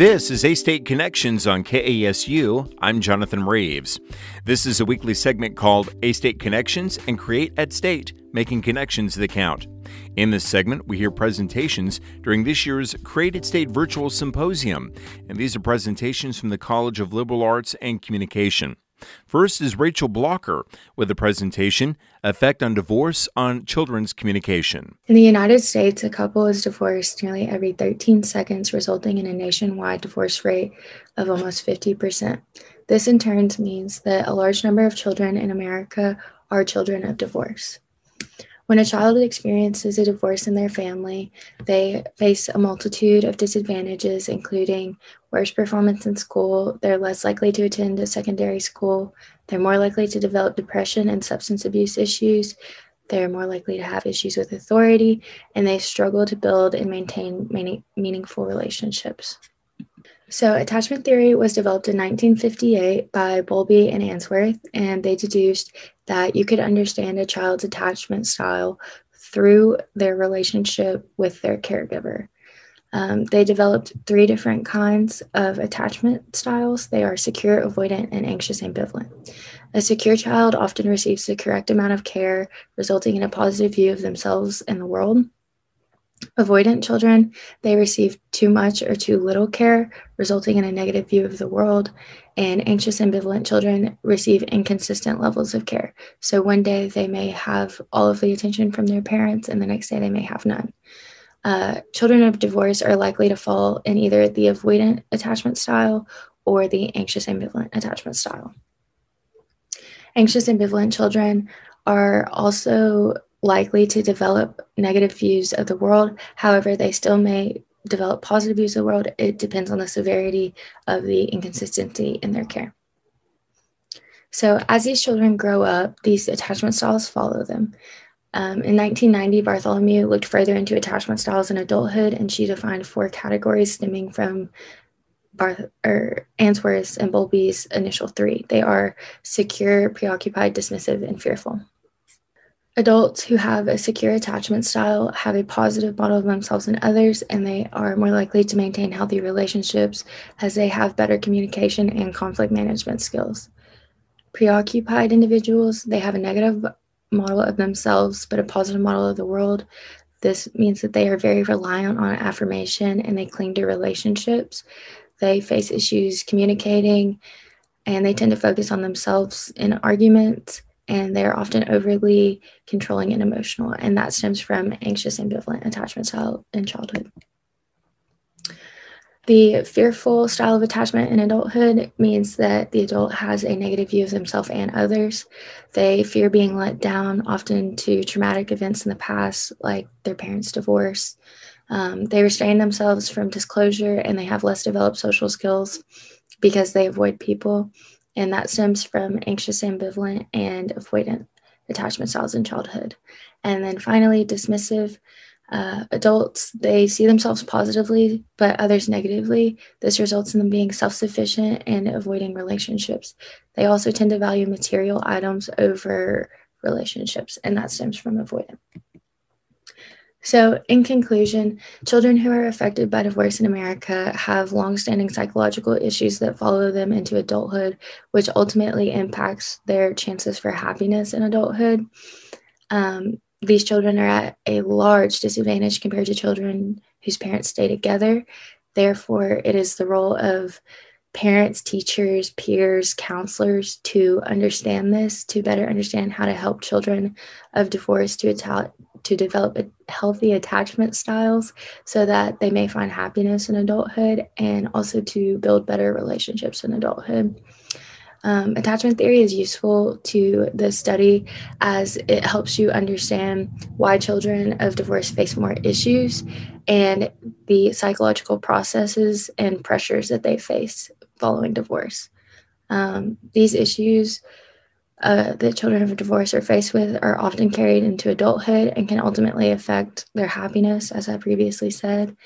This is A State Connections on KASU. I'm Jonathan Reeves. This is a weekly segment called A State Connections and Create at State, making connections that count. In this segment, we hear presentations during this year's Create at State Virtual Symposium, and these are presentations from the College of Liberal Arts and Communication. First is Rachel Blocker with a presentation Effect on Divorce on Children's Communication. In the United States, a couple is divorced nearly every 13 seconds, resulting in a nationwide divorce rate of almost 50%. This in turn means that a large number of children in America are children of divorce. When a child experiences a divorce in their family, they face a multitude of disadvantages, including worse performance in school, they're less likely to attend a secondary school, they're more likely to develop depression and substance abuse issues, they're more likely to have issues with authority, and they struggle to build and maintain many meaningful relationships. So, attachment theory was developed in 1958 by Bowlby and Ainsworth, and they deduced that you could understand a child's attachment style through their relationship with their caregiver. Um, they developed three different kinds of attachment styles. They are secure, avoidant, and anxious ambivalent. A secure child often receives the correct amount of care, resulting in a positive view of themselves and the world. Avoidant children, they receive too much or too little care, resulting in a negative view of the world. And anxious ambivalent children receive inconsistent levels of care. So one day they may have all of the attention from their parents, and the next day they may have none. Uh, children of divorce are likely to fall in either the avoidant attachment style or the anxious ambivalent attachment style. Anxious ambivalent children are also likely to develop negative views of the world. However, they still may develop positive views of the world. It depends on the severity of the inconsistency in their care. So, as these children grow up, these attachment styles follow them. Um, in 1990, Bartholomew looked further into attachment styles in adulthood, and she defined four categories stemming from Barth or Ainsworth's and Bowlby's initial three. They are secure, preoccupied, dismissive, and fearful. Adults who have a secure attachment style have a positive model of themselves and others, and they are more likely to maintain healthy relationships as they have better communication and conflict management skills. Preoccupied individuals, they have a negative model of themselves, but a positive model of the world. This means that they are very reliant on affirmation and they cling to relationships. They face issues communicating and they tend to focus on themselves in arguments and they're often overly controlling and emotional. And that stems from anxious ambivalent attachment style in childhood. The fearful style of attachment in adulthood means that the adult has a negative view of themselves and others. They fear being let down, often to traumatic events in the past, like their parents' divorce. Um, they restrain themselves from disclosure and they have less developed social skills because they avoid people. And that stems from anxious, ambivalent, and avoidant attachment styles in childhood. And then finally, dismissive uh, adults, they see themselves positively, but others negatively. This results in them being self sufficient and avoiding relationships. They also tend to value material items over relationships, and that stems from avoidance. So, in conclusion, children who are affected by divorce in America have longstanding psychological issues that follow them into adulthood, which ultimately impacts their chances for happiness in adulthood. Um, these children are at a large disadvantage compared to children whose parents stay together. Therefore, it is the role of parents, teachers, peers, counselors to understand this, to better understand how to help children of divorce to, atta- to develop healthy attachment styles so that they may find happiness in adulthood and also to build better relationships in adulthood. Um, attachment theory is useful to the study as it helps you understand why children of divorce face more issues and the psychological processes and pressures that they face following divorce. Um, these issues uh, that children of divorce are faced with are often carried into adulthood and can ultimately affect their happiness, as I previously said.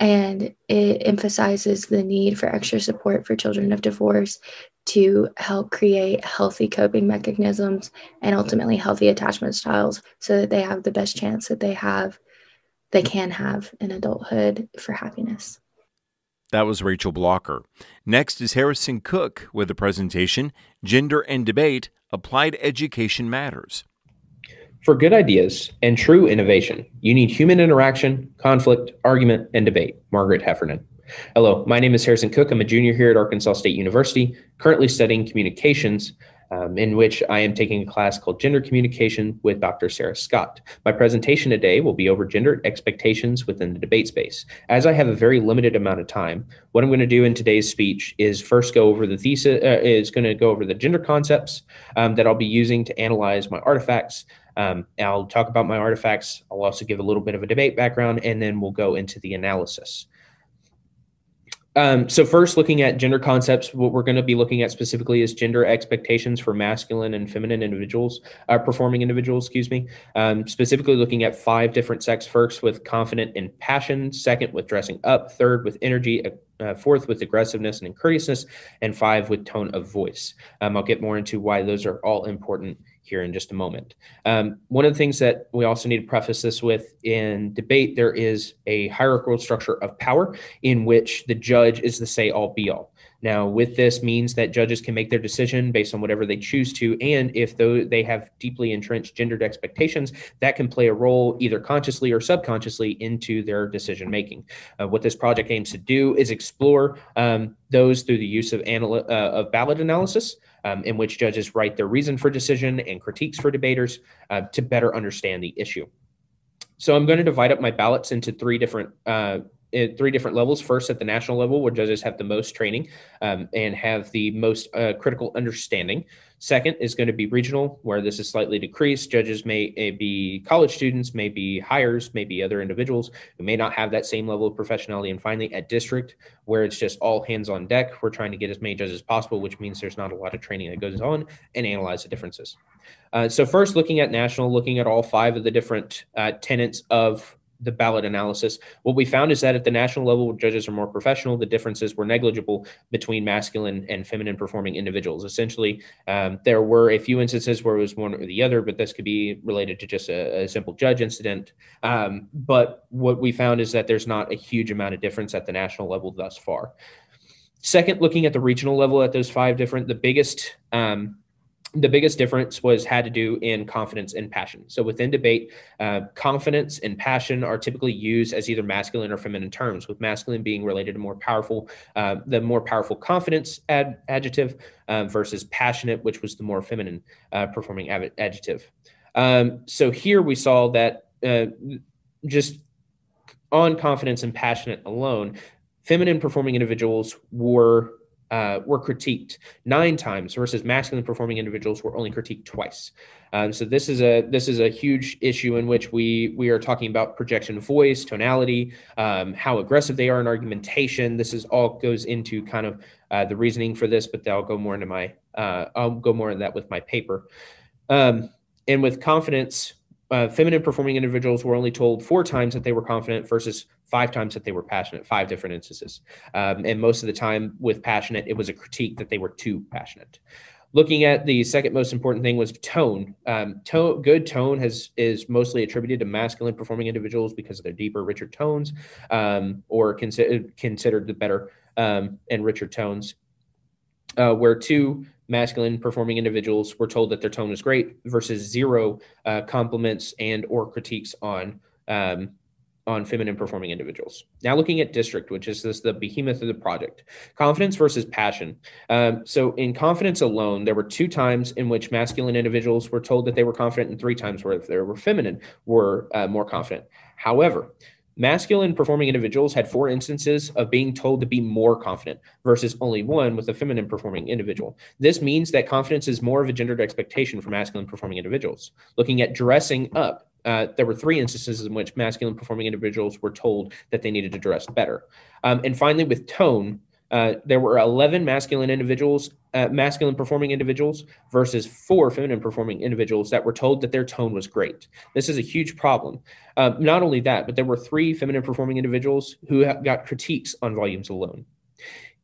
And it emphasizes the need for extra support for children of divorce to help create healthy coping mechanisms and ultimately healthy attachment styles so that they have the best chance that they have they can have in adulthood for happiness. That was Rachel Blocker. Next is Harrison Cook with the presentation Gender and Debate Applied Education Matters. For good ideas and true innovation, you need human interaction, conflict, argument, and debate. Margaret Heffernan. Hello, my name is Harrison Cook. I'm a junior here at Arkansas State University, currently studying communications um, in which I am taking a class called Gender Communication with Dr. Sarah Scott. My presentation today will be over gender expectations within the debate space. As I have a very limited amount of time, what I'm going to do in today's speech is first go over the thesis, uh, is going to go over the gender concepts um, that I'll be using to analyze my artifacts. Um, I'll talk about my artifacts. I'll also give a little bit of a debate background, and then we'll go into the analysis. Um, so first, looking at gender concepts, what we're going to be looking at specifically is gender expectations for masculine and feminine individuals, uh, performing individuals, excuse me. Um, specifically looking at five different sex. First, with confident and passion. Second, with dressing up. Third, with energy. Uh, fourth, with aggressiveness and courteousness. And five, with tone of voice. Um, I'll get more into why those are all important here in just a moment. Um, one of the things that we also need to preface this with in debate, there is a hierarchical structure of power in which the judge is the say all be all. Now, with this means that judges can make their decision based on whatever they choose to, and if they have deeply entrenched gendered expectations, that can play a role either consciously or subconsciously into their decision making. Uh, what this project aims to do is explore um, those through the use of, anal- uh, of ballot analysis um, in which judges write their reason for decision and critiques for debaters uh, to better understand the issue. So I'm going to divide up my ballots into three different uh, three different levels. First, at the national level, where judges have the most training um, and have the most uh, critical understanding. Second is going to be regional, where this is slightly decreased. Judges may be college students, may be hires, may be other individuals who may not have that same level of professionality. And finally, at district, where it's just all hands on deck, we're trying to get as many judges as possible, which means there's not a lot of training that goes on and analyze the differences. Uh, so, first, looking at national, looking at all five of the different uh, tenets of the ballot analysis, what we found is that at the national level, judges are more professional. The differences were negligible between masculine and feminine performing individuals. Essentially, um, there were a few instances where it was one or the other, but this could be related to just a, a simple judge incident. Um, but what we found is that there's not a huge amount of difference at the national level thus far. Second, looking at the regional level at those five different, the biggest um, the biggest difference was had to do in confidence and passion. So within debate, uh, confidence and passion are typically used as either masculine or feminine terms, with masculine being related to more powerful, uh, the more powerful confidence ad- adjective uh, versus passionate, which was the more feminine uh, performing ab- adjective. Um, so here we saw that uh, just on confidence and passionate alone, feminine performing individuals were uh, were critiqued nine times versus masculine performing individuals were only critiqued twice. Um, so this is a this is a huge issue in which we we are talking about projection of voice, tonality, um, how aggressive they are in argumentation. This is all goes into kind of uh, the reasoning for this, but I'll go more into my uh, I'll go more into that with my paper. Um, and with confidence, uh, feminine performing individuals were only told four times that they were confident versus five times that they were passionate, five different instances. Um, and most of the time with passionate, it was a critique that they were too passionate. Looking at the second most important thing was tone. Um, tone, good tone has is mostly attributed to masculine performing individuals because of their deeper, richer tones, um, or considered considered the better um, and richer tones. Uh, where two masculine performing individuals were told that their tone was great versus zero uh, compliments and or critiques on um, on feminine performing individuals. Now looking at district, which is this the behemoth of the project, confidence versus passion. Um, so in confidence alone, there were two times in which masculine individuals were told that they were confident, and three times where they were feminine were uh, more confident. However, Masculine performing individuals had four instances of being told to be more confident versus only one with a feminine performing individual. This means that confidence is more of a gendered expectation for masculine performing individuals. Looking at dressing up, uh, there were three instances in which masculine performing individuals were told that they needed to dress better. Um, and finally, with tone, uh, there were 11 masculine individuals, uh, masculine performing individuals versus four feminine performing individuals that were told that their tone was great. This is a huge problem. Uh, not only that, but there were three feminine performing individuals who got critiques on volumes alone.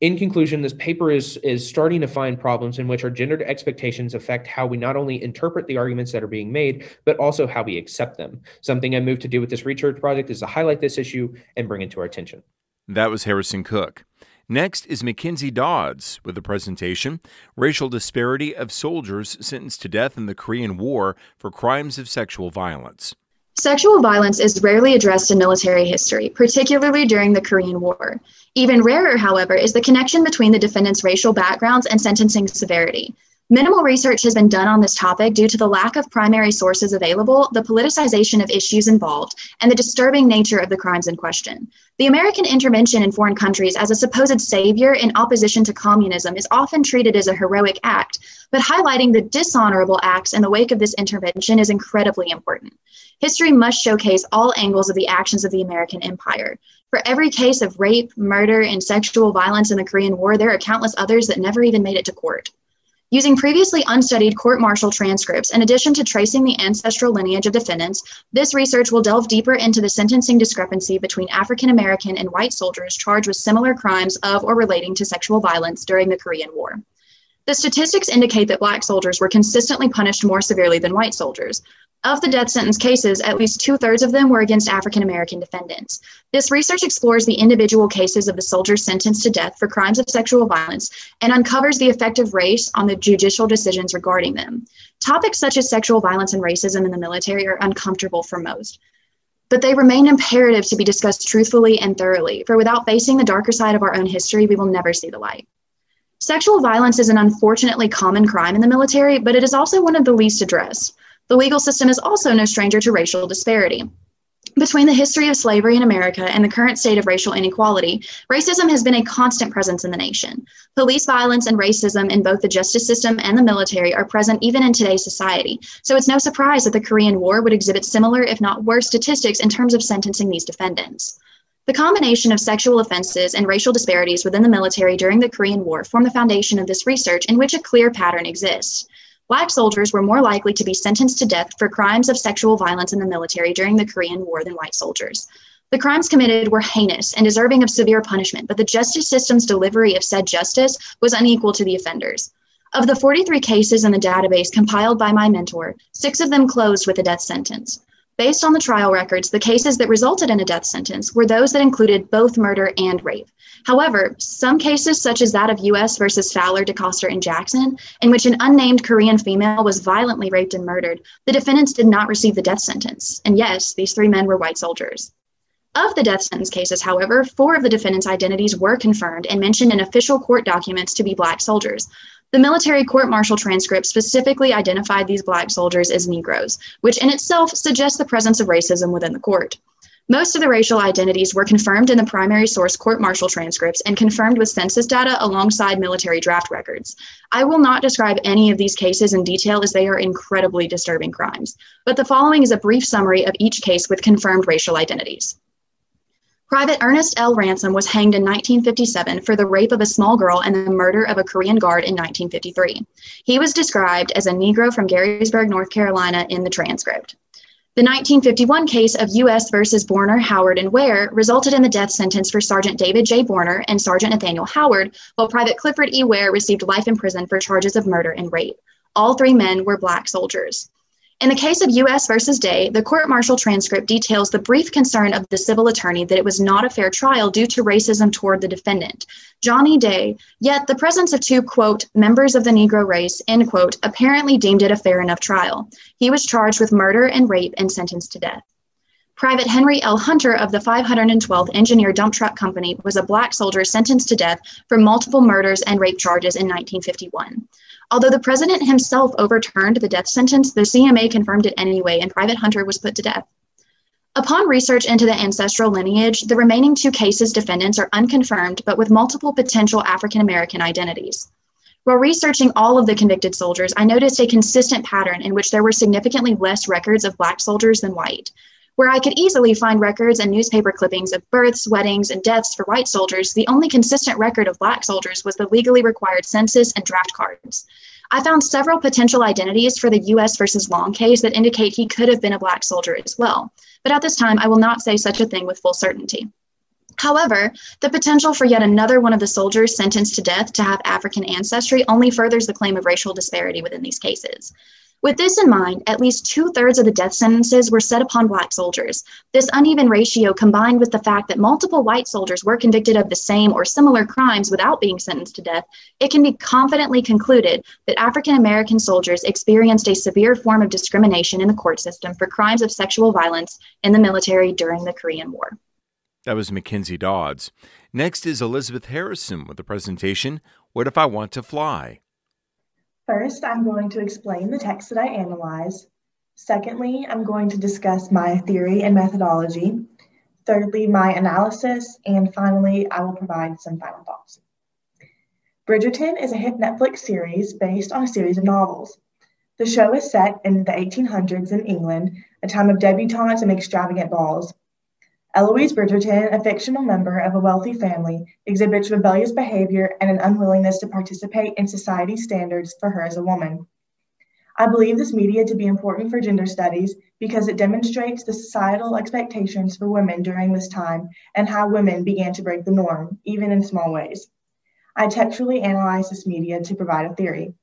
In conclusion, this paper is, is starting to find problems in which our gendered expectations affect how we not only interpret the arguments that are being made, but also how we accept them. Something I moved to do with this research project is to highlight this issue and bring it to our attention. That was Harrison Cook. Next is Mackenzie Dodds with the presentation Racial Disparity of Soldiers Sentenced to Death in the Korean War for Crimes of Sexual Violence. Sexual violence is rarely addressed in military history, particularly during the Korean War. Even rarer, however, is the connection between the defendants' racial backgrounds and sentencing severity. Minimal research has been done on this topic due to the lack of primary sources available, the politicization of issues involved, and the disturbing nature of the crimes in question. The American intervention in foreign countries as a supposed savior in opposition to communism is often treated as a heroic act, but highlighting the dishonorable acts in the wake of this intervention is incredibly important. History must showcase all angles of the actions of the American empire. For every case of rape, murder, and sexual violence in the Korean War, there are countless others that never even made it to court. Using previously unstudied court martial transcripts, in addition to tracing the ancestral lineage of defendants, this research will delve deeper into the sentencing discrepancy between African American and white soldiers charged with similar crimes of or relating to sexual violence during the Korean War. The statistics indicate that black soldiers were consistently punished more severely than white soldiers, of the death sentence cases, at least two thirds of them were against African American defendants. This research explores the individual cases of the soldiers sentenced to death for crimes of sexual violence and uncovers the effect of race on the judicial decisions regarding them. Topics such as sexual violence and racism in the military are uncomfortable for most. But they remain imperative to be discussed truthfully and thoroughly, for without facing the darker side of our own history, we will never see the light. Sexual violence is an unfortunately common crime in the military, but it is also one of the least addressed. The legal system is also no stranger to racial disparity. Between the history of slavery in America and the current state of racial inequality, racism has been a constant presence in the nation. Police violence and racism in both the justice system and the military are present even in today's society. So it's no surprise that the Korean War would exhibit similar, if not worse, statistics in terms of sentencing these defendants. The combination of sexual offenses and racial disparities within the military during the Korean War form the foundation of this research in which a clear pattern exists. Black soldiers were more likely to be sentenced to death for crimes of sexual violence in the military during the Korean War than white soldiers. The crimes committed were heinous and deserving of severe punishment, but the justice system's delivery of said justice was unequal to the offenders. Of the 43 cases in the database compiled by my mentor, six of them closed with a death sentence. Based on the trial records, the cases that resulted in a death sentence were those that included both murder and rape. However, some cases, such as that of U.S. versus Fowler, DeCoster, and Jackson, in which an unnamed Korean female was violently raped and murdered, the defendants did not receive the death sentence. And yes, these three men were white soldiers. Of the death sentence cases, however, four of the defendants' identities were confirmed and mentioned in official court documents to be black soldiers, the military court martial transcript specifically identified these black soldiers as Negroes, which in itself suggests the presence of racism within the court. Most of the racial identities were confirmed in the primary source court martial transcripts and confirmed with census data alongside military draft records. I will not describe any of these cases in detail as they are incredibly disturbing crimes, but the following is a brief summary of each case with confirmed racial identities. Private Ernest L. Ransom was hanged in 1957 for the rape of a small girl and the murder of a Korean guard in 1953. He was described as a Negro from Garysburg, North Carolina, in the transcript. The 1951 case of U.S. versus Borner, Howard, and Ware resulted in the death sentence for Sergeant David J. Borner and Sergeant Nathaniel Howard, while Private Clifford E. Ware received life in prison for charges of murder and rape. All three men were black soldiers. In the case of U.S. versus Day, the court martial transcript details the brief concern of the civil attorney that it was not a fair trial due to racism toward the defendant, Johnny Day. Yet the presence of two, quote, members of the Negro race, end quote, apparently deemed it a fair enough trial. He was charged with murder and rape and sentenced to death. Private Henry L. Hunter of the 512th Engineer Dump Truck Company was a black soldier sentenced to death for multiple murders and rape charges in 1951. Although the president himself overturned the death sentence, the CMA confirmed it anyway, and Private Hunter was put to death. Upon research into the ancestral lineage, the remaining two cases defendants are unconfirmed but with multiple potential African American identities. While researching all of the convicted soldiers, I noticed a consistent pattern in which there were significantly less records of Black soldiers than white. Where I could easily find records and newspaper clippings of births, weddings, and deaths for white soldiers, the only consistent record of Black soldiers was the legally required census and draft cards. I found several potential identities for the US versus Long case that indicate he could have been a Black soldier as well, but at this time I will not say such a thing with full certainty. However, the potential for yet another one of the soldiers sentenced to death to have African ancestry only furthers the claim of racial disparity within these cases. With this in mind, at least two thirds of the death sentences were set upon Black soldiers. This uneven ratio, combined with the fact that multiple white soldiers were convicted of the same or similar crimes without being sentenced to death, it can be confidently concluded that African American soldiers experienced a severe form of discrimination in the court system for crimes of sexual violence in the military during the Korean War. That was Mackenzie Dodds. Next is Elizabeth Harrison with the presentation What If I Want to Fly? First, I'm going to explain the text that I analyze. Secondly, I'm going to discuss my theory and methodology. Thirdly, my analysis. And finally, I will provide some final thoughts. Bridgerton is a hit Netflix series based on a series of novels. The show is set in the 1800s in England, a time of debutantes and extravagant balls. Eloise Bridgerton, a fictional member of a wealthy family, exhibits rebellious behavior and an unwillingness to participate in society's standards for her as a woman. I believe this media to be important for gender studies because it demonstrates the societal expectations for women during this time and how women began to break the norm, even in small ways. I textually analyze this media to provide a theory.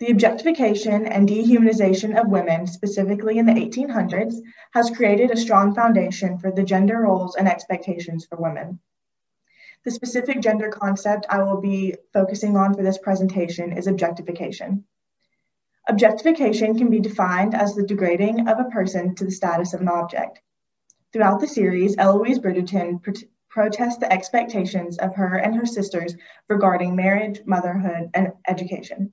The objectification and dehumanization of women, specifically in the 1800s, has created a strong foundation for the gender roles and expectations for women. The specific gender concept I will be focusing on for this presentation is objectification. Objectification can be defined as the degrading of a person to the status of an object. Throughout the series, Eloise Bridgerton pr protests the expectations of her and her sisters regarding marriage, motherhood, and education.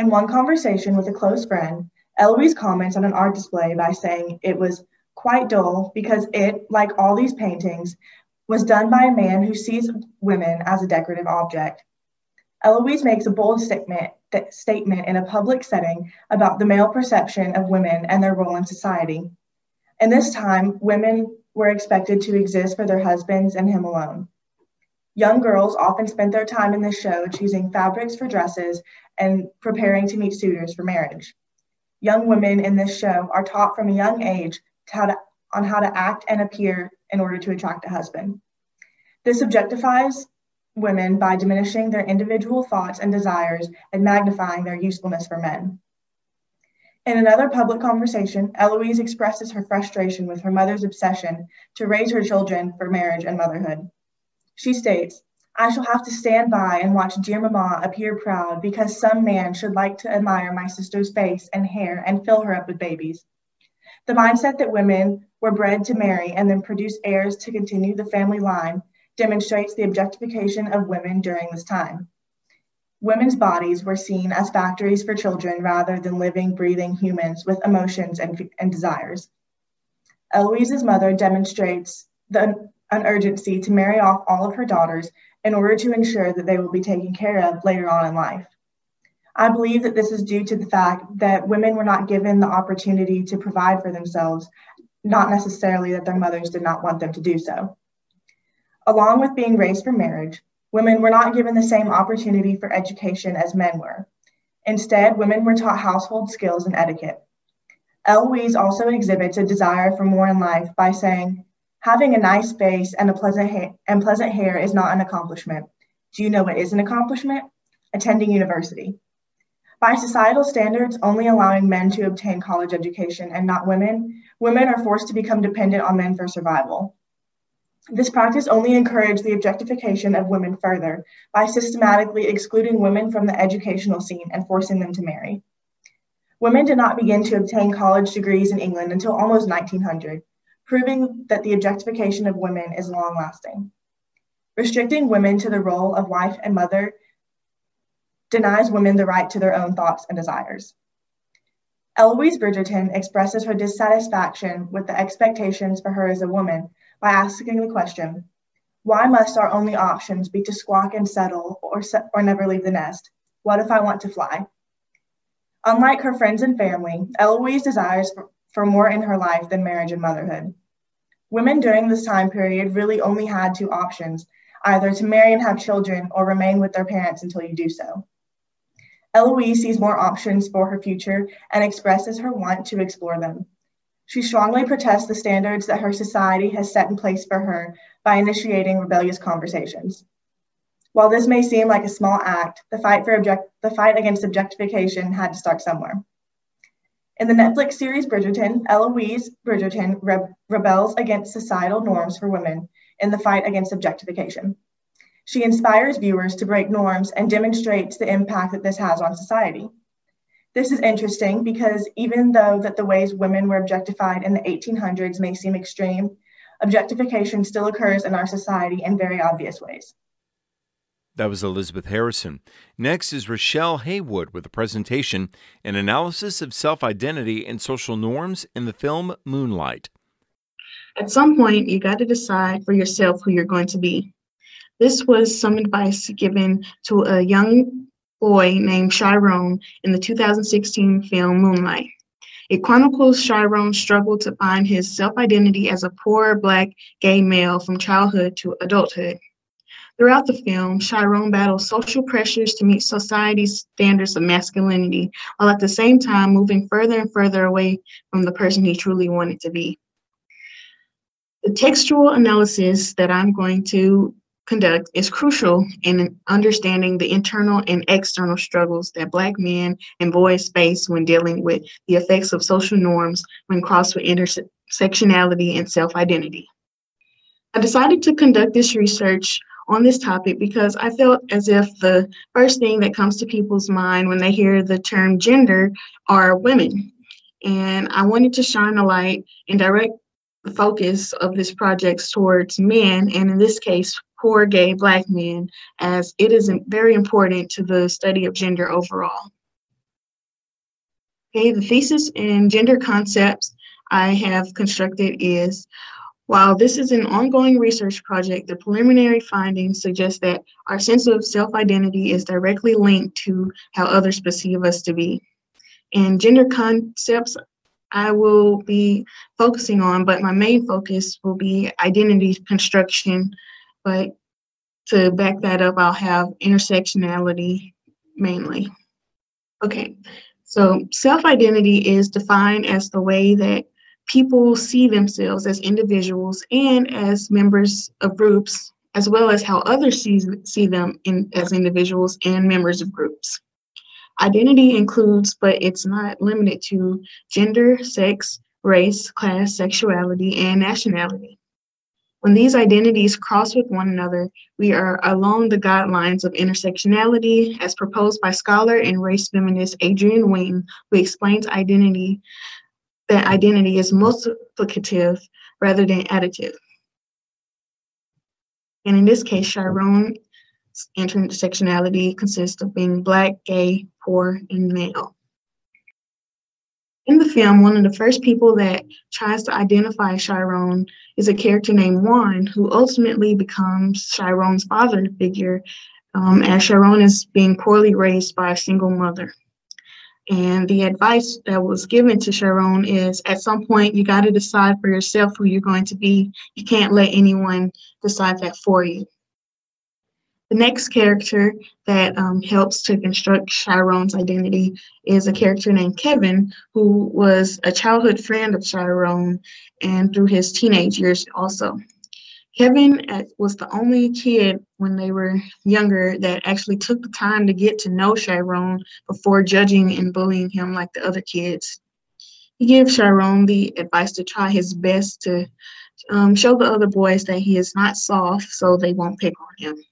In one conversation with a close friend, Eloise comments on an art display by saying it was quite dull because it, like all these paintings, was done by a man who sees women as a decorative object. Eloise makes a bold statement, statement in a public setting about the male perception of women and their role in society. In this time, women were expected to exist for their husbands and him alone. Young girls often spent their time in this show choosing fabrics for dresses and preparing to meet suitors for marriage. Young women in this show are taught from a young age how to, on how to act and appear in order to attract a husband. This objectifies women by diminishing their individual thoughts and desires and magnifying their usefulness for men. In another public conversation, Eloise expresses her frustration with her mother's obsession to raise her children for marriage and motherhood. She states, I shall have to stand by and watch dear mamma appear proud because some man should like to admire my sister's face and hair and fill her up with babies. The mindset that women were bred to marry and then produce heirs to continue the family line demonstrates the objectification of women during this time. Women's bodies were seen as factories for children rather than living, breathing humans with emotions and, and desires. Eloise's mother demonstrates the an urgency to marry off all of her daughters in order to ensure that they will be taken care of later on in life. I believe that this is due to the fact that women were not given the opportunity to provide for themselves, not necessarily that their mothers did not want them to do so. Along with being raised for marriage, women were not given the same opportunity for education as men were. Instead, women were taught household skills and etiquette. Eloise also exhibits a desire for more in life by saying, Having a nice face and a pleasant and pleasant hair is not an accomplishment. Do you know what is an accomplishment? Attending university. By societal standards, only allowing men to obtain college education and not women, women are forced to become dependent on men for survival. This practice only encouraged the objectification of women further by systematically excluding women from the educational scene and forcing them to marry. Women did not begin to obtain college degrees in England until almost 1900, proving that the objectification of women is long lasting. Restricting women to the role of wife and mother denies women the right to their own thoughts and desires. Eloise Bridgerton expresses her dissatisfaction with the expectations for her as a woman by asking the question why must our only options be to squawk and settle or, se- or never leave the nest? What if I want to fly? Unlike her friends and family, Eloise desires for, for more in her life than marriage and motherhood. Women during this time period really only had two options either to marry and have children or remain with their parents until you do so. Eloise sees more options for her future and expresses her want to explore them. She strongly protests the standards that her society has set in place for her by initiating rebellious conversations. While this may seem like a small act, the fight, for object- the fight against objectification had to start somewhere. In the Netflix series Bridgerton, Eloise Bridgerton re- rebels against societal norms for women in the fight against objectification. She inspires viewers to break norms and demonstrates the impact that this has on society. This is interesting because even though that the ways women were objectified in the 1800s may seem extreme, objectification still occurs in our society in very obvious ways. That was Elizabeth Harrison. Next is Rochelle Haywood with a presentation An Analysis of Self Identity and Social Norms in the Film Moonlight. At some point, you got to decide for yourself who you're going to be. This was some advice given to a young boy named Chiron in the 2016 film Moonlight. It chronicles Chiron's struggle to find his self identity as a poor Black gay male from childhood to adulthood. Throughout the film, Chiron battles social pressures to meet society's standards of masculinity, while at the same time moving further and further away from the person he truly wanted to be. The textual analysis that I'm going to conduct is crucial in understanding the internal and external struggles that Black men and boys face when dealing with the effects of social norms when crossed with intersectionality and self identity. I decided to conduct this research on this topic because I felt as if the first thing that comes to people's mind when they hear the term gender are women. And I wanted to shine a light and direct the focus of this project towards men, and in this case, poor gay Black men, as it is very important to the study of gender overall. Okay, the thesis and gender concepts I have constructed is while this is an ongoing research project, the preliminary findings suggest that our sense of self identity is directly linked to how others perceive us to be. And gender concepts I will be focusing on, but my main focus will be identity construction. But to back that up, I'll have intersectionality mainly. Okay, so self identity is defined as the way that people see themselves as individuals and as members of groups, as well as how others see, see them in, as individuals and members of groups. Identity includes, but it's not limited to, gender, sex, race, class, sexuality, and nationality. When these identities cross with one another, we are along the guidelines of intersectionality as proposed by scholar and race feminist Adrien Wing, who explains identity that identity is multiplicative rather than additive. And in this case, Chiron's intersectionality consists of being Black, gay, poor, and male. In the film, one of the first people that tries to identify Chiron is a character named Juan, who ultimately becomes Chiron's father figure, um, as Chiron is being poorly raised by a single mother. And the advice that was given to Chiron is at some point, you got to decide for yourself who you're going to be. You can't let anyone decide that for you. The next character that um, helps to construct Chiron's identity is a character named Kevin, who was a childhood friend of Chiron and through his teenage years also. Kevin uh, was the only kid when they were younger that actually took the time to get to know Chiron before judging and bullying him like the other kids. He gave Chiron the advice to try his best to um, show the other boys that he is not soft so they won't pick on him.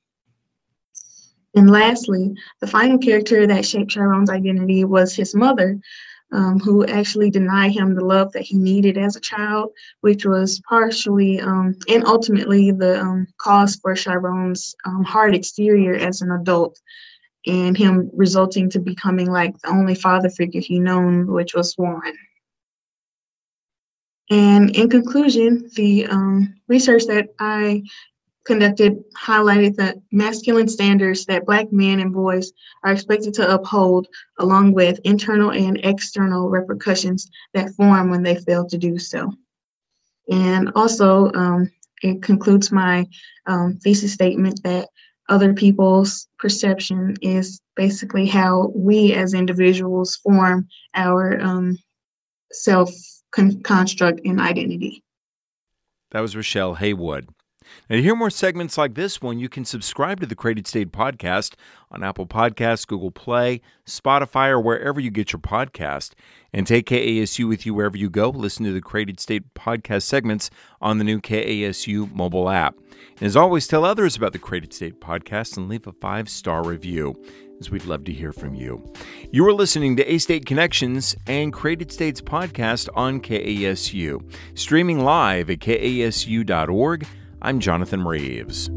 And lastly, the final character that shaped Chiron's identity was his mother, um, who actually denied him the love that he needed as a child, which was partially um, and ultimately the um, cause for Chiron's um, hard exterior as an adult and him resulting to becoming like the only father figure he known, which was Juan. And in conclusion, the um, research that I conducted highlighted the masculine standards that Black men and boys are expected to uphold, along with internal and external repercussions that form when they fail to do so. And also, um, it concludes my um, thesis statement that other people's perception is basically how we as individuals form our um, self construct and identity. That was Rochelle Haywood. Now, to hear more segments like this one, you can subscribe to the Create at State podcast on Apple Podcasts, Google Play, Spotify, or wherever you get your podcast. And take KASU with you wherever you go. Listen to the Create at State podcast segments on the new KASU mobile app. And as always, tell others about the Create at State podcast and leave a five star review as we'd love to hear from you. You are listening to A State Connections and Create at State's podcast on KASU, streaming live at kasu.org. I'm Jonathan Reeves.